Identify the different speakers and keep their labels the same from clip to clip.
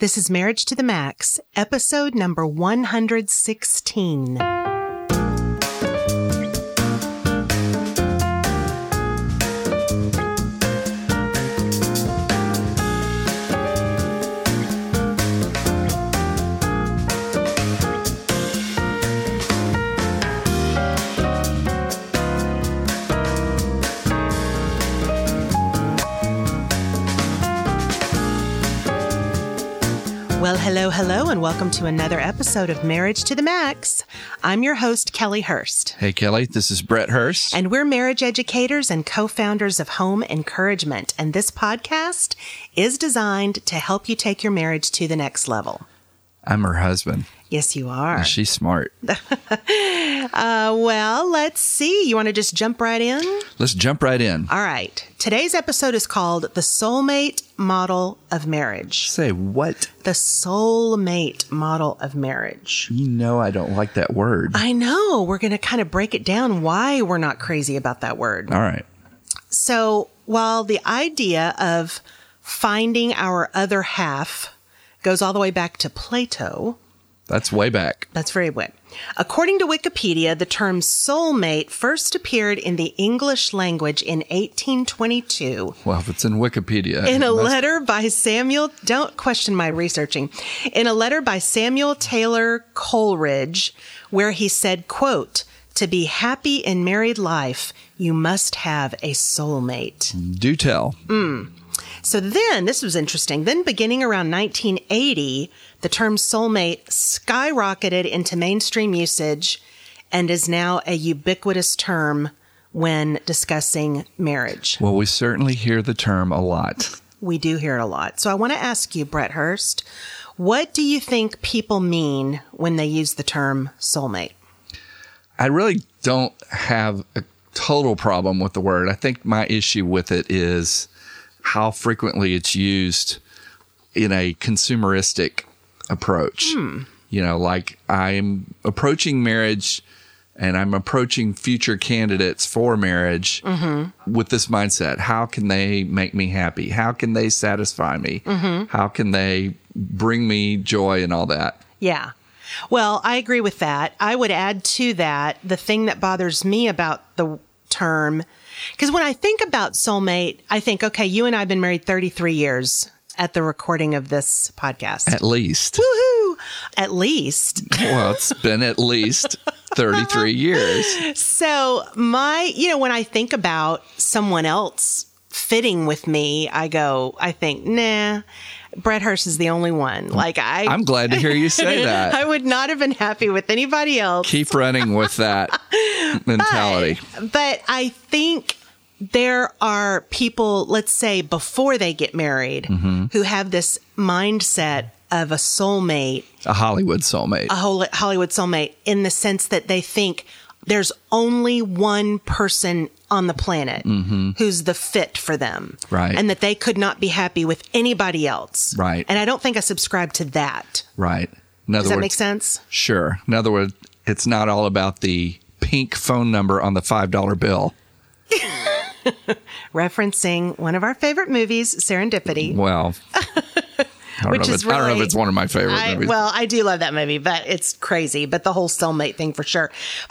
Speaker 1: This is Marriage to the Max, episode number 116. Well, hello, hello, and welcome to another episode of Marriage to the Max. I'm your host, Kellie Hurst,
Speaker 2: Hey, Kellie, this is Brett Hurst.
Speaker 1: and we're marriage educators and co founders of Home Encouragement. And this podcast is designed to help you take your marriage to the next level.
Speaker 2: I'm her husband.
Speaker 1: Yes, you are.
Speaker 2: She's smart.
Speaker 1: Uh, well, let's see. You want to just jump right in?
Speaker 2: Let's jump right in.
Speaker 1: All right. Today's episode is called The Soulmate Model of Marriage.
Speaker 2: Say what?
Speaker 1: The Soulmate Model of Marriage.
Speaker 2: You know I don't like that word.
Speaker 1: I know. We're going to kind of break it down why we're not crazy about that word.
Speaker 2: All right.
Speaker 1: So, while the idea of finding our other half goes all the way back to Plato,
Speaker 2: That's way back.
Speaker 1: that's very wet. According to Wikipedia, the term soulmate first appeared in the English language in 1822
Speaker 2: Well, if it's in Wikipedia.
Speaker 1: in a
Speaker 2: must-
Speaker 1: letter by Samuel, don't question my researching, in a letter by Samuel Taylor Coleridge, where he said, quote, to be happy in married life, you must have a soulmate.
Speaker 2: Do tell. Mm.
Speaker 1: So then, this was interesting. Then, beginning around 1980, the term soulmate skyrocketed into mainstream usage and is now a ubiquitous term when discussing marriage.
Speaker 2: Well, we certainly hear the term a lot.
Speaker 1: We do hear it a lot. So I want to ask you, Brett Hurst, what do you think people mean when they use the term soulmate?
Speaker 2: I really don't have a total problem with the word. I think my issue with it is how frequently it's used in a consumeristic approach. Hmm. You know, like I'm approaching marriage and I'm approaching future candidates for marriage mm-hmm. with this mindset. How can they make me happy? How can they satisfy me? Mm-hmm. How can they bring me joy and all that?
Speaker 1: Yeah. Well, I agree with that. I would add to that the thing that bothers me about the term, because when I think about soulmate, I think, okay, you and I have been married 33 years at the recording of this podcast.
Speaker 2: At least.
Speaker 1: Woohoo! At least.
Speaker 2: well, it's been at least 33 years.
Speaker 1: So, my, you know, when I think about someone else fitting with me, I go, I think, nah, Brett Hurst is the only one. Like, I.
Speaker 2: I'm glad to hear you say that.
Speaker 1: I would not have been happy with anybody else.
Speaker 2: Keep running with that mentality.
Speaker 1: But I think there are people, let's say before they get married,
Speaker 2: Mm-hmm.
Speaker 1: who have this mindset of a soulmate,
Speaker 2: A Hollywood soulmate.
Speaker 1: a Hollywood soulmate, in the sense that they think there's only one person on the planet who's the fit for them.
Speaker 2: Mm-hmm. Right.
Speaker 1: And that they could not be happy with anybody else.
Speaker 2: Right.
Speaker 1: And I don't think I subscribe to that.
Speaker 2: right. In other
Speaker 1: Does that make sense?
Speaker 2: sure. In other words, it's not all about the pink phone number on the $5 bill.
Speaker 1: Referencing one of our favorite movies, Serendipity.
Speaker 2: Well, I don't,
Speaker 1: Which
Speaker 2: know, if
Speaker 1: is
Speaker 2: it's, I don't know if it's one of my favorite
Speaker 1: I,
Speaker 2: movies.
Speaker 1: well, I do love that movie, but it's crazy. But the whole soulmate thing for sure.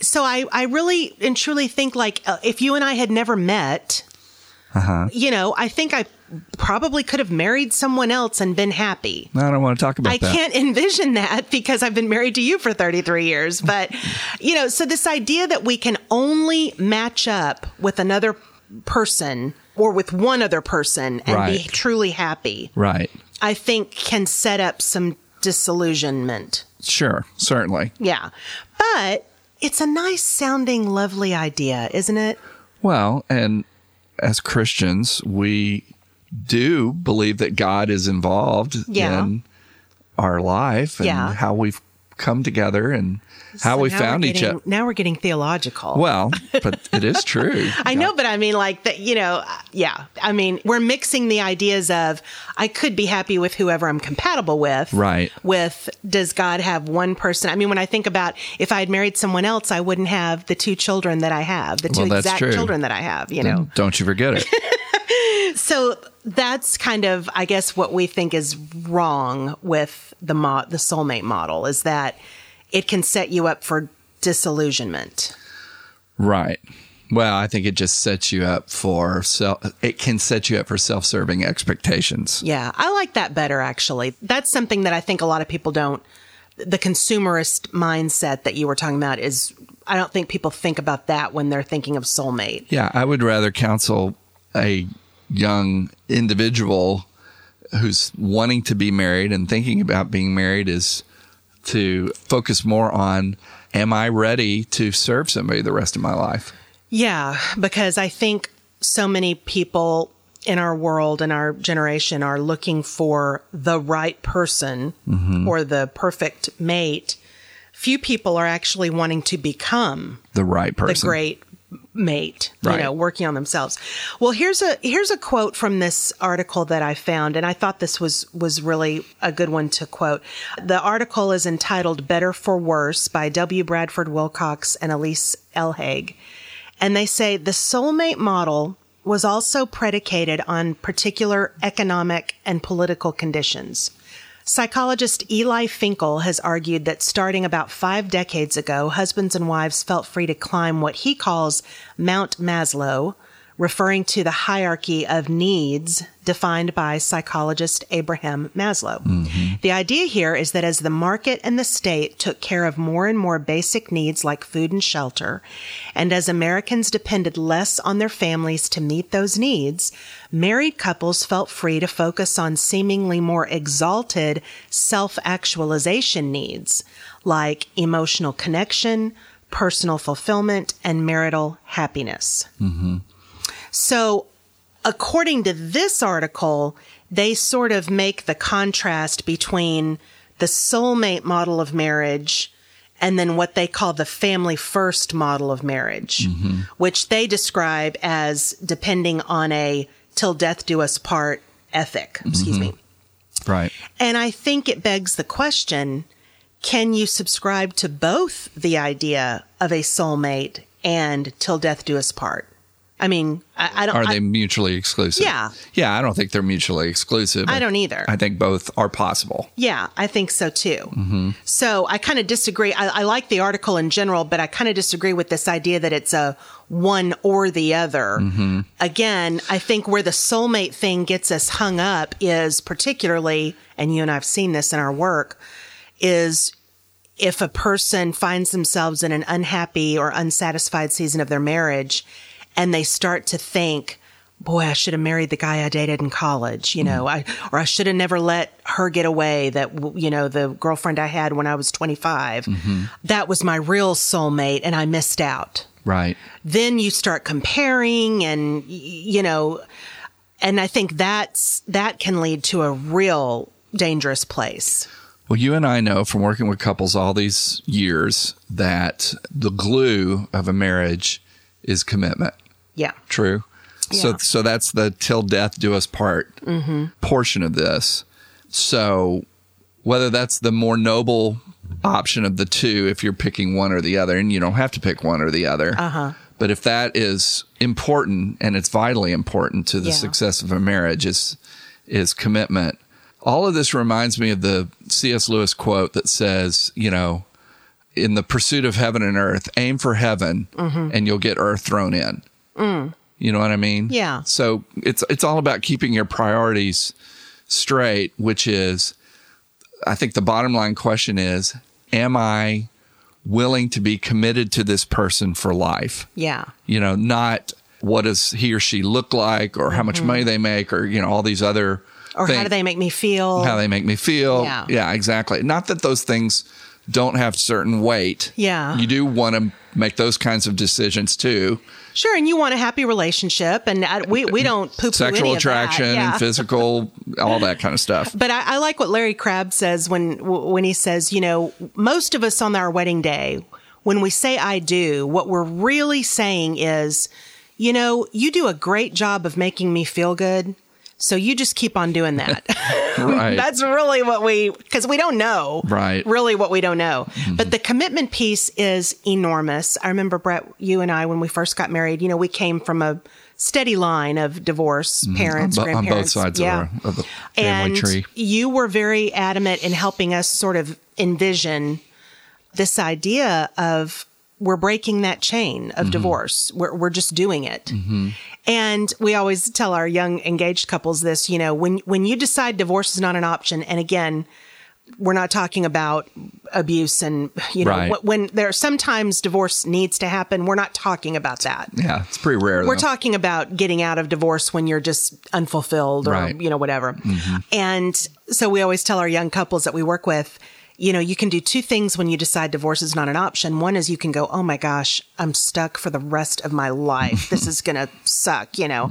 Speaker 1: So I, I really and truly think like uh, if you and I had never met,
Speaker 2: Uh-huh.
Speaker 1: you know, I think I probably could have married someone else and been happy.
Speaker 2: I don't want to talk about
Speaker 1: I
Speaker 2: that.
Speaker 1: can't envision that because I've been married to you for 33 years. But, you know, so this idea that we can only match up with another person or with one other person and be truly happy,
Speaker 2: Right.
Speaker 1: I think can set up some disillusionment.
Speaker 2: Sure. Certainly.
Speaker 1: Yeah. But it's a nice sounding, lovely idea, isn't it?
Speaker 2: Well, and as Christians, we do believe that God is involved
Speaker 1: Yeah.
Speaker 2: in our life and
Speaker 1: Yeah.
Speaker 2: how we've come together and how
Speaker 1: So
Speaker 2: we found
Speaker 1: we're
Speaker 2: each other.
Speaker 1: Now we're getting theological.
Speaker 2: Well, but it is true.
Speaker 1: I know, but I mean, like that, you know, uh, yeah. I mean, we're mixing the ideas of I could be happy with whoever I'm compatible with.
Speaker 2: Right.
Speaker 1: With does God have one person? I mean, when I think about if I had married someone else, I wouldn't have the two children that I have, the two
Speaker 2: Well,
Speaker 1: exact
Speaker 2: true.
Speaker 1: children that I have, you know.
Speaker 2: Don't you forget it.
Speaker 1: so that's kind of, I guess, what we think is wrong with the mo- the soulmate model is that it can set you up for disillusionment.
Speaker 2: Right. Well, I think it just sets you up for self. It can set you up for self-serving expectations.
Speaker 1: Yeah, I like that better actually. That's something that I think a lot of people don't. The consumerist mindset that you were talking about is, I don't think people think about that when they're thinking of soulmate.
Speaker 2: Yeah, I would rather counsel a young individual who's wanting to be married and thinking about being married is to focus more on am I ready to serve somebody the rest of my life?
Speaker 1: Yeah, because I think so many people in our world and our generation are looking for the right person mm-hmm. or the perfect mate. Few people are actually wanting to become
Speaker 2: The right person, the
Speaker 1: great mate,
Speaker 2: Right.
Speaker 1: you know, working on themselves. Well, here's a here's a quote from this article that I found and I thought this was was really a good one to quote. The article is entitled Better for Worse by W. Bradford Wilcox and Alysse ElHage. And they say the soulmate model was also predicated on particular economic and political conditions. Psychologist Eli Finkel has argued that starting about five decades ago, husbands and wives felt free to climb what he calls Mount Maslow, referring to the hierarchy of needs defined by psychologist Abraham Maslow. Mm-hmm. The idea here is that as the market and the state took care of more and more basic needs like food and shelter, and as Americans depended less on their families to meet those needs, married couples felt free to focus on seemingly more exalted self actualization needs like emotional connection, personal fulfillment, and marital happiness. Mm-hmm. So, according to this article, they sort of make the contrast between the soulmate model of marriage and then what they call the family first model of marriage, mm-hmm. which they describe as depending on a till death do us part ethic. Excuse mm-hmm. me.
Speaker 2: Right.
Speaker 1: And I think it begs the question can you subscribe to both the idea of a soulmate and till death do us part? I mean, I, I don't.
Speaker 2: Are
Speaker 1: I-
Speaker 2: they mutually exclusive?
Speaker 1: Yeah.
Speaker 2: Yeah, I don't think they're mutually exclusive.
Speaker 1: I don't either.
Speaker 2: I think both are possible.
Speaker 1: Yeah, I think so too. Mm-hmm. So I kind of disagree. I, I like the article in general, but I kind of disagree with this idea that it's a one or the other. Mm-hmm. Again, I think where the soulmate thing gets us hung up is particularly, and you and I've seen this in our work, is if a person finds themselves in an unhappy or unsatisfied season of their marriage and they start to think, boy, I should have married the guy I dated in college, you know, mm-hmm. I, or I should have never let her get away that, you know, the girlfriend I had when I was 25. Mm-hmm. That was my real soulmate and I missed out.
Speaker 2: Right.
Speaker 1: Then you start comparing and, you know, and I think that's, that can lead to a real dangerous place.
Speaker 2: Well, you and I know from working with couples all these years that the glue of a marriage is commitment.
Speaker 1: Yeah.
Speaker 2: True. So,
Speaker 1: Yeah.
Speaker 2: so that's the till death do us part portion of this. So, whether that's the more noble option of the two, if you're picking one or the other, and you don't have to pick one or the other. Uh-huh. But if that is important and it's vitally important to the
Speaker 1: Yeah.
Speaker 2: success of a marriage, is is commitment. All of this reminds me of the C.S. Lewis quote that says, you know, in the pursuit of heaven and earth, aim for heaven and you'll get earth thrown in. You know what I mean?
Speaker 1: Yeah.
Speaker 2: So it's it's all about keeping your priorities straight, which is I think the bottom line question is am I willing to be committed to this person for life?
Speaker 1: Yeah.
Speaker 2: You know, not what does he or she look like or how much money they make or you know all these other
Speaker 1: Mm-hmm. Or how do they make me feel?
Speaker 2: how they make me feel.
Speaker 1: Yeah.
Speaker 2: Yeah, exactly. Not that those things don't have certain weight.
Speaker 1: Yeah.
Speaker 2: You do want to make those kinds of decisions too.
Speaker 1: Sure, and you want a happy relationship, and I, we we don't poo poo
Speaker 2: Sexual attraction
Speaker 1: Yeah.
Speaker 2: and physical, all that kind of stuff.
Speaker 1: But I, I like what Larry Crabb says when when he says, you know, most of us on our wedding day, when we say "I do," what we're really saying is, you know, you do a great job of making me feel good. So you just keep on doing that.
Speaker 2: Right.
Speaker 1: That's really what we, because we don't know.
Speaker 2: Right.
Speaker 1: Really what we don't know. But the commitment piece is enormous. I remember, Brett, you and I, when we first got married, you know, we came from a steady line of divorce, parents,
Speaker 2: Mm-hmm. on, on both sides
Speaker 1: yeah.
Speaker 2: of, the, of the family
Speaker 1: and
Speaker 2: tree.
Speaker 1: you were very adamant in helping us sort of envision this idea of we're breaking that chain
Speaker 2: Mm-hmm.
Speaker 1: of divorce. We're, we're just doing it. And we always tell our young engaged couples this, you know, when, when you decide divorce is not an option, and again, we're not talking about abuse and, you know,
Speaker 2: Right.
Speaker 1: when there sometimes divorce needs to happen, we're not talking about that.
Speaker 2: Yeah, it's pretty rare.
Speaker 1: We're talking about getting out of divorce when you're just unfulfilled or,
Speaker 2: Right.
Speaker 1: you know, whatever. And so we always tell our young couples that we work with, you know, you can do two things when you decide divorce is not an option. One is you can go, oh my gosh, I'm stuck for the rest of my life. This is going to suck, you know.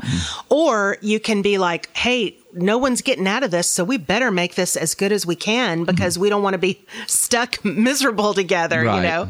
Speaker 1: Or you can be like, hey, no one's getting out of this, so we better make this as good as we can because we don't want to be stuck miserable together,
Speaker 2: Right.
Speaker 1: you know.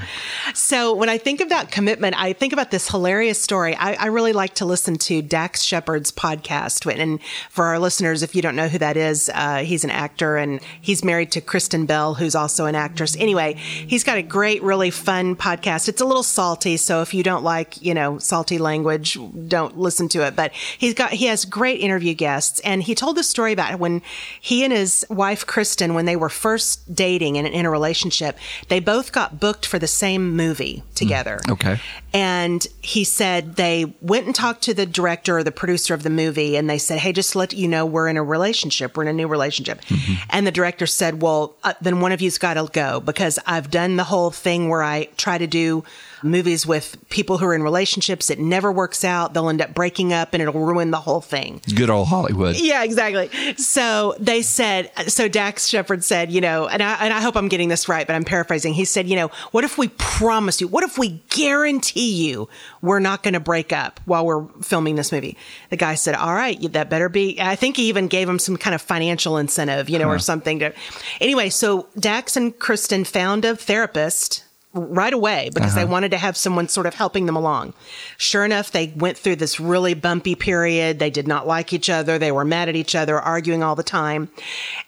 Speaker 1: So when I think about commitment, I think about this hilarious story. I, I really like to listen to Dax Shepard's podcast. And for our listeners, if you don't know who that is, uh, he's an actor and he's married to Kristen Bell, who's also an actress. Anyway, he's got a great, really fun podcast. It's a little salty, so if you don't like, you know, salty language, don't listen to it. But he's got he has great interview guests, and he told the story about when he and his wife Kristen, when they were first dating and in a relationship, they both got booked for the same movie together.
Speaker 2: okay.
Speaker 1: And he said they went and talked to the director or the producer of the movie and they said, Hey, just to let you know, we're in a relationship. We're in a new relationship. And the director said, Well, uh, then one of you's got to go because I've done the whole thing where I try to do movies with people who are in relationships. It never works out. They'll end up breaking up and it'll ruin the whole thing.
Speaker 2: Good old Hollywood.
Speaker 1: Yeah, exactly. So they said, so Dax Shepard said, you know, and I, and I hope I'm getting this right, but I'm paraphrasing. He said, you know, what if we promise you, what if we guarantee you we're not going to break up while we're filming this movie? The guy said, all right, that better be. I think he even gave him some kind of financial incentive, you know, or something to. Anyway, so Dax and Kristen found a therapist right away because they uh-huh. wanted to have someone sort of helping them along. Sure enough, they went through this really bumpy period. They did not like each other. They were mad at each other, arguing all the time.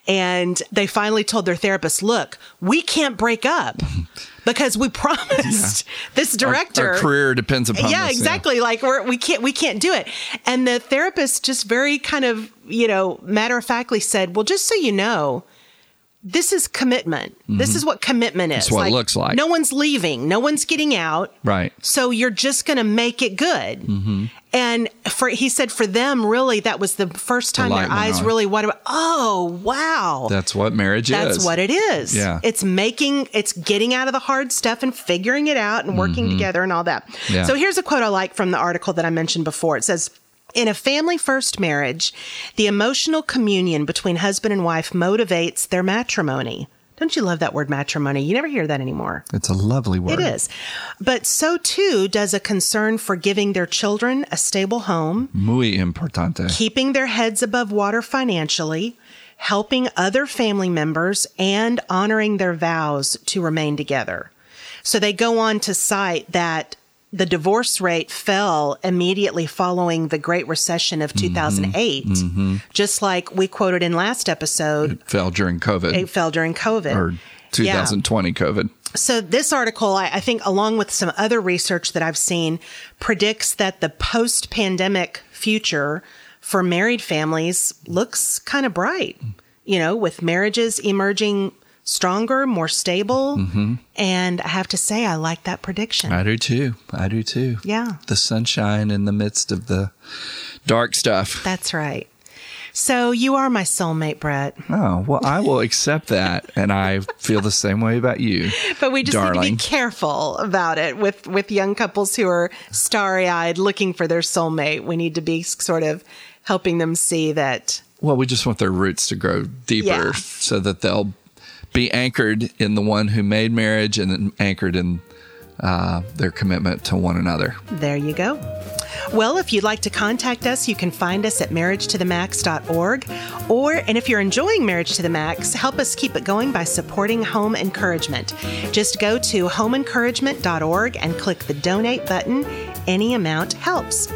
Speaker 1: And they finally told their therapist, look, we can't break up because we promised this director
Speaker 2: Our, career depends upon
Speaker 1: yeah,
Speaker 2: this,
Speaker 1: exactly. Like we're, we can't we can't do it. And the therapist just very kind of you know matter of factly said, "Well, just so you know." This is commitment. This is what commitment is.
Speaker 2: That's what it looks like.
Speaker 1: No one's leaving. No one's getting out.
Speaker 2: Right.
Speaker 1: So you're just going to make it good.
Speaker 2: Mm-hmm.
Speaker 1: And for he said for them, really, that was the first time
Speaker 2: light
Speaker 1: their eyes
Speaker 2: on.
Speaker 1: really what? Oh wow,
Speaker 2: That's what marriage
Speaker 1: that's
Speaker 2: is.
Speaker 1: That's what it is.
Speaker 2: Yeah.
Speaker 1: It's making, it's getting out of the hard stuff and figuring it out and working together and all that.
Speaker 2: Mm-hmm. Yeah.
Speaker 1: So here's a quote I like from the article that I mentioned before. It says, in a family first marriage, the emotional communion between husband and wife motivates their matrimony. Don't you love that word matrimony? You never hear that anymore.
Speaker 2: It's a lovely word.
Speaker 1: It is. But so too does a concern for giving their children a stable home,
Speaker 2: Muy importante.
Speaker 1: keeping their heads above water financially, helping other family members, and honoring their vows to remain together. So they go on to cite that the divorce rate fell immediately following the Great Recession of mm-hmm. 2008, mm-hmm. just like we quoted in last episode.
Speaker 2: It fell during COVID
Speaker 1: It fell during COVID.
Speaker 2: or
Speaker 1: Yeah.
Speaker 2: 2020 COVID.
Speaker 1: So this article, I, I think, along with some other research that I've seen, predicts that the post-pandemic future for married families looks kind of bright. You know, with marriages emerging stronger, more stable, mm-hmm. and I have to say, I like that prediction.
Speaker 2: I do too. I do too.
Speaker 1: Yeah.
Speaker 2: The sunshine in the midst of the dark stuff.
Speaker 1: That's right. So you are my soulmate, Brett.
Speaker 2: Oh, well, I will accept that. And I feel the same way about you.
Speaker 1: But we just need to be careful about it with with young couples who are starry eyed looking for their soulmate. We need to be sort of helping them see that.
Speaker 2: Well, we just want their roots to grow deeper
Speaker 1: Yeah.
Speaker 2: so that they'll be anchored in the one who made marriage and anchored in uh, their commitment to one another.
Speaker 1: There you go. Well, if you'd like to contact us, you can find us at marriagetothemax.org. Or, and if you're enjoying Marriage to the Max, help us keep it going by supporting Home Encouragement. Just go to homeencouragement.org and click the donate button. Any amount helps.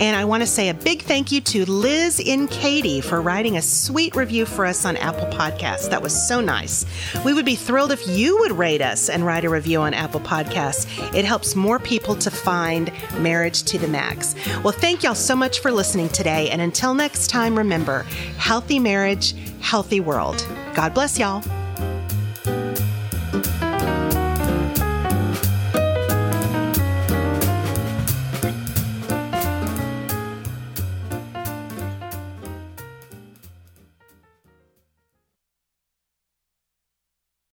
Speaker 1: And I want to say a big thank you to Liz in Katie for writing a sweet review for us on Apple Podcasts. That was so nice. We would be thrilled if you would rate us and write a review on Apple Podcasts. It helps more people to find Marriage to the Max. Well, thank y'all so much for listening today. And until next time, remember healthy marriage, healthy world. God bless y'all.